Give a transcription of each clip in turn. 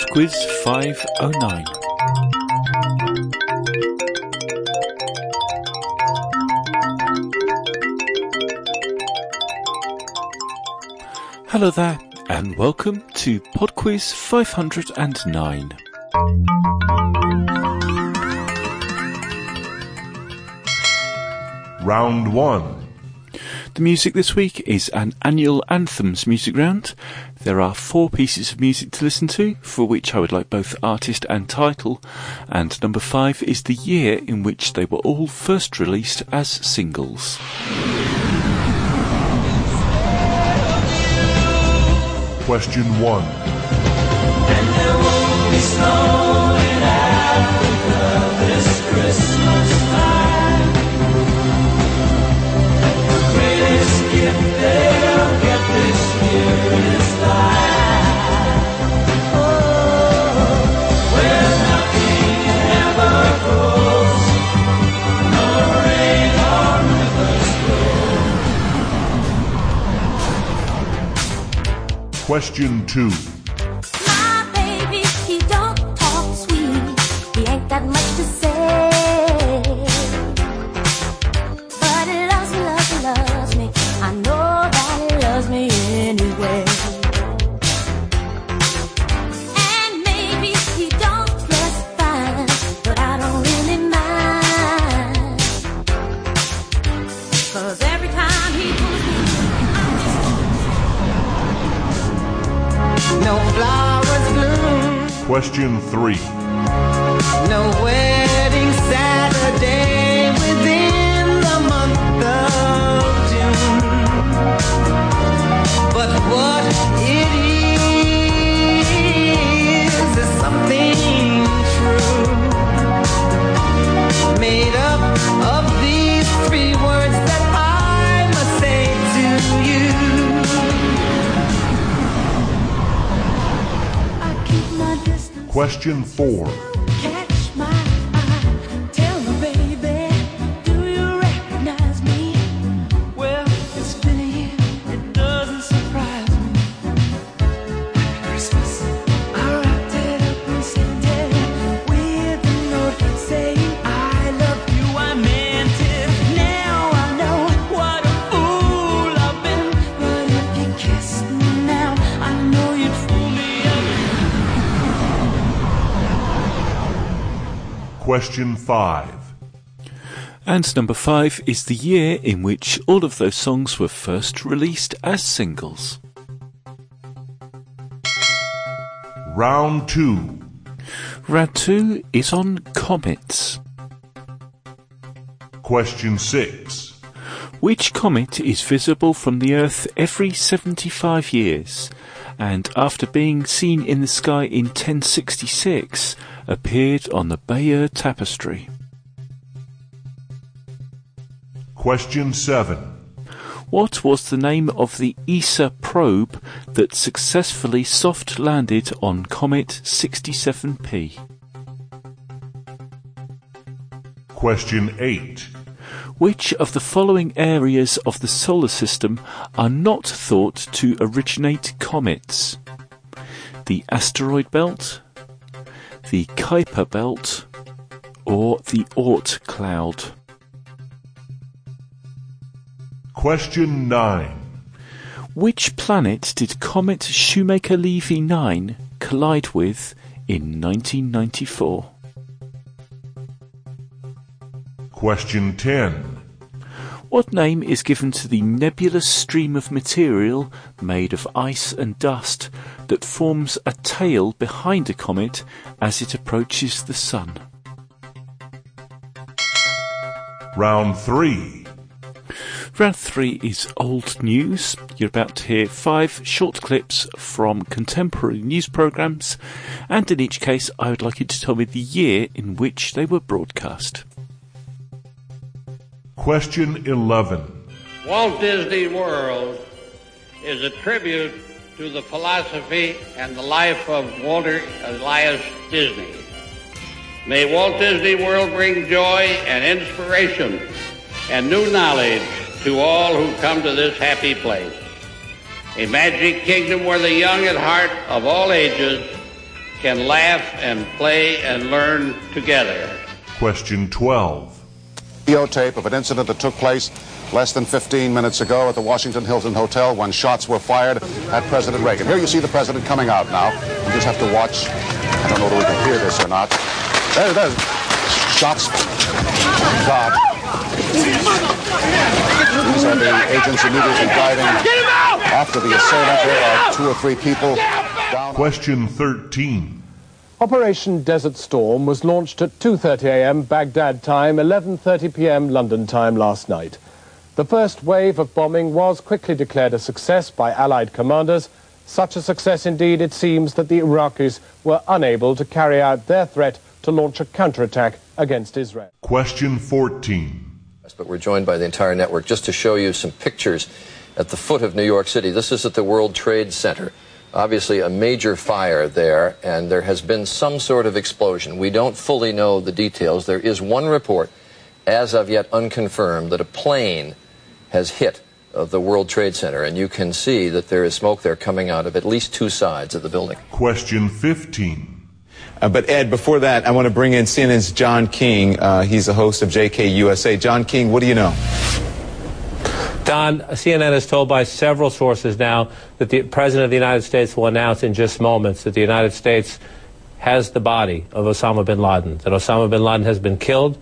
Pod Quiz 509. Hello there, and welcome to Pod Quiz 509. Round 1. The music this week is an annual anthems music round. There are four pieces of music to listen to, for which I would like both artist and title, and number five is the year in which they were all first released as singles. Question 1. Question 2. My baby, he don't talk sweet. He ain't got much Question 3. no wedding Saturday Question 4. Question 5. And number five is the year in which all of those songs were first released as singles. Round 2. Round two is on comets. Question 6. Which comet is visible from the Earth every 75 years, and after being seen in the sky in 1066, appeared on the Bayeux Tapestry? Question 7. What was the name of the ESA probe that successfully soft landed on Comet 67P? Question 8. Which of the following areas of the solar system are not thought to originate comets? The asteroid belt, the Kuiper belt, or the Oort cloud? Question 9. Which planet did comet Shoemaker-Levy 9 collide with in 1994? Question 10. What name is given to the nebulous stream of material made of ice and dust that forms a tail behind a comet as it approaches the sun? Round 3. Round three is old news. You're about to hear five short clips from contemporary news programs, and in each case, I would like you to tell me the year in which they were broadcast. Question 11. Walt Disney World is a tribute to the philosophy and the life of Walter Elias Disney. May Walt Disney World bring joy and inspiration and new knowledge to all who come to this happy place. A magic kingdom where the young at heart of all ages can laugh and play and learn together. Question 12. Videotape of an incident that took place less than 15 minutes ago at the Washington Hilton Hotel when shots were fired at President Reagan. Here you see the president coming out now. You just have to watch. I don't know whether we can hear this or not. There, there. Shots. God. These are the agents immediately driving after the assailant. There are two or three people down. Question 13. Operation Desert Storm was launched at 2:30 a.m. Baghdad time, 11:30 p.m. London time last night. The first wave of bombing was quickly declared a success by Allied commanders. Such a success indeed it seems that the Iraqis were unable to carry out their threat to launch a counterattack against Israel. Question 14. But we're joined by the entire network just to show you some pictures at the foot of New York City. This is at the World Trade Center. Obviously, a major fire there, and there has been some sort of explosion. We don't fully know the details. There is one report, as of yet unconfirmed, that a plane has hit uh, the World Trade Center, and you can see that there is smoke there coming out of at least two sides of the building. Question 15. Uh, but Ed, before that, I want to bring in CNN's John King. Uh, he's the host of JKUSA. John King, what do you know? Don, CNN is told by several sources now that the President of the United States will announce in just moments that the United States has the body of Osama bin Laden, that Osama bin Laden has been killed,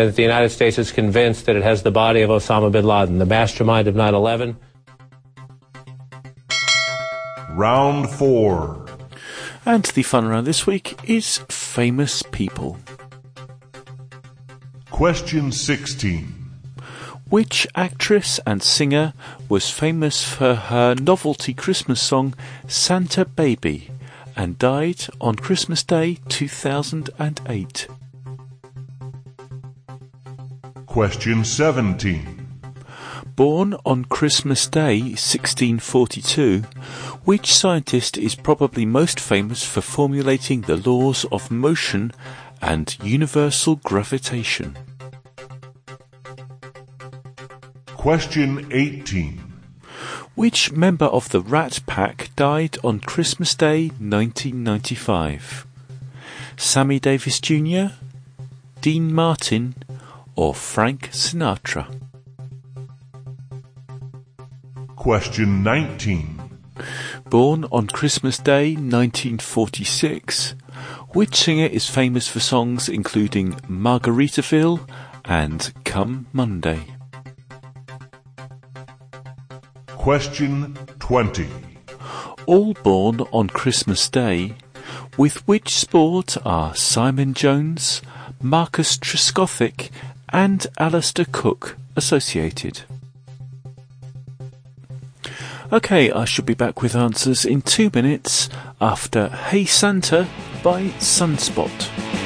and that the United States is convinced that it has the body of Osama bin Laden, the mastermind of 9 11. Round 4. And the fun round this week is famous people. Question 16. Which actress and singer was famous for her novelty Christmas song Santa Baby and died on Christmas Day 2008? Question 17. Born on Christmas Day 1642, which scientist is probably most famous for formulating the laws of motion and universal gravitation? Question 18. Which member of the Rat Pack died on Christmas Day 1995? Sammy Davis Jr., Dean Martin, or Frank Sinatra? Question 19. Born on Christmas Day 1946, which singer is famous for songs including Margaritaville and Come Monday? Question 20. All born on Christmas Day, with which sport are Simon Jones, Marcus Trescothick, and Alastair Cook associated? Okay, I should be back with answers in two minutes after Hey Santa by Sunspot.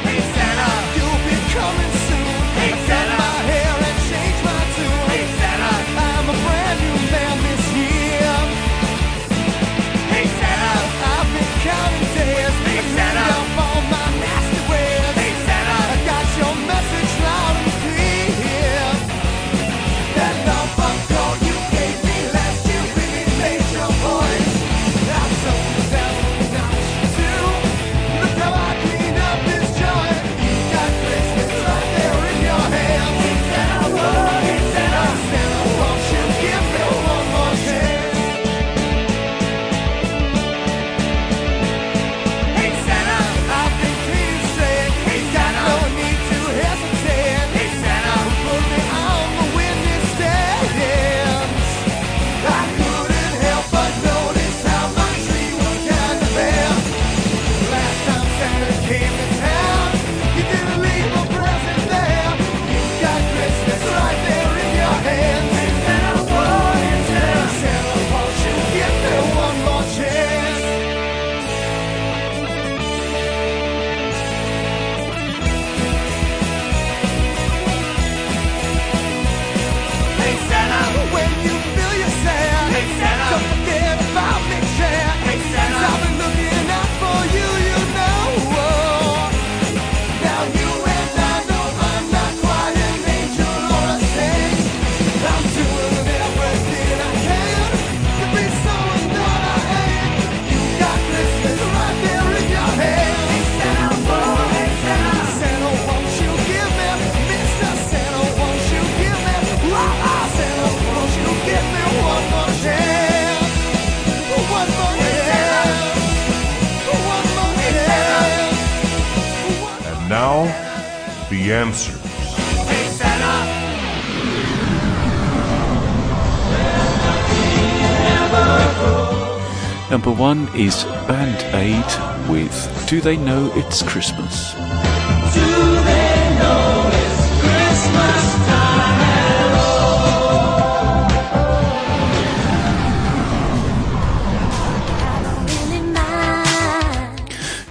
Number one is Band Aid with Do They Know It's Christmas? Do they know it's Christmas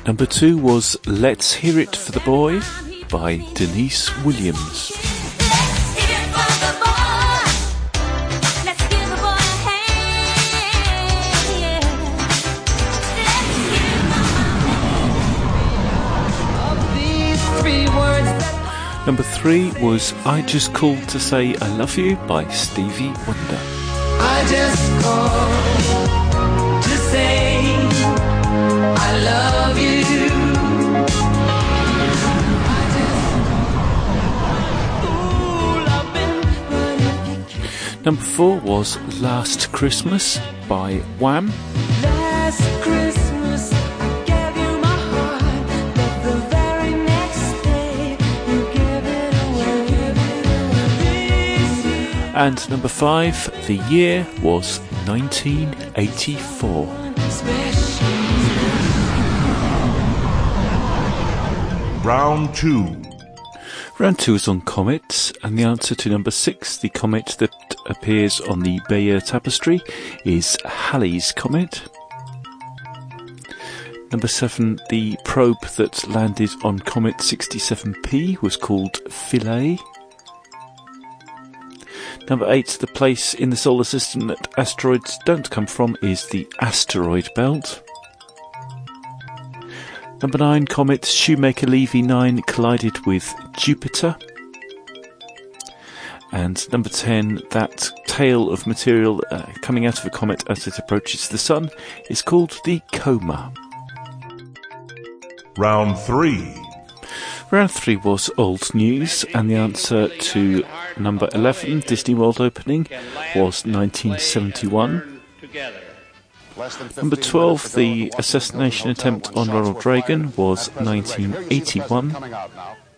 Number two was Let's Hear It for the Boy by Deniece Williams. Three was I Just Called to Say I Love You by Stevie Wonder. I just called to say I love you. Number four was Last Christmas by Wham. And number five, the year was 1984. Round two. Round two is on comets, and the answer to number six, the comet that appears on the Bayeux Tapestry, is Halley's Comet. Number seven, the probe that landed on Comet 67P was called Philae. Number eight, the place in the solar system that asteroids don't come from is the asteroid belt. Number nine, comet Shoemaker Levy 9 collided with Jupiter. And number 10, that tail of material uh, coming out of a comet as it approaches the sun is called the coma. Round three. Round three was old news, and the answer to number 11, Disney World opening, was 1971. Number 12, the assassination attempt on Ronald Reagan, was 1981.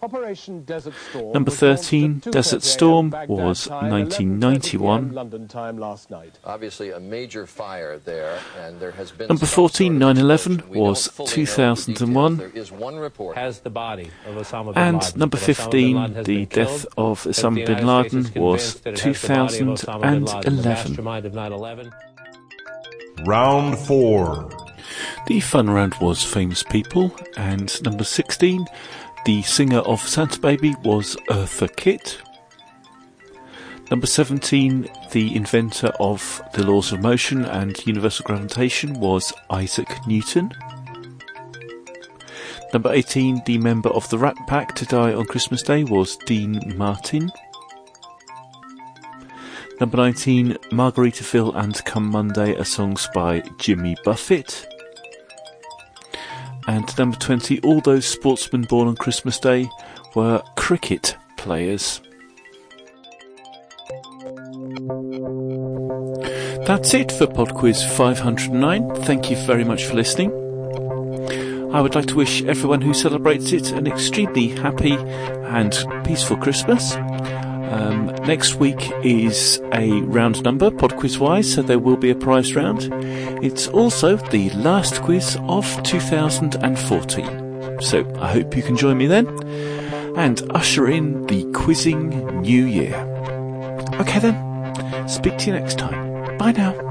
Operation Desert Storm Number 13, Desert Storm, was 1991. 11:30 London time last night. Obviously, a major fire there, and there has been Number 14, 9/11, explosion. We don't was fully know the 2001. There is one report. Has the body of Osama bin And number That Osama 15, the death killed, of Osama bin Laden was convinced that it has the body of Osama bin Laden, 2011. mastermind of 9/11. Round four. The fun round was famous people, and number 16, the singer of Santa Baby was Eartha Kitt. Number 17, the inventor of the laws of motion and universal gravitation was Isaac Newton. Number 18, the member of the Rat Pack to die on Christmas Day was Dean Martin. Number 19, Margaritaville and Come Monday are songs by Jimmy Buffett. And number 20, all those sportsmen born on Christmas Day were cricket players. That's it for PodQuiz 509. Thank you very much for listening. I would like to wish everyone who celebrates it an extremely happy and peaceful Christmas. Um, next week is a round number, pod quiz wise, so there will be a prize round. It's also the last quiz of 2014. So I hope you can join me then and usher in the quizzing new year. Okay then, speak to you next time. Bye now.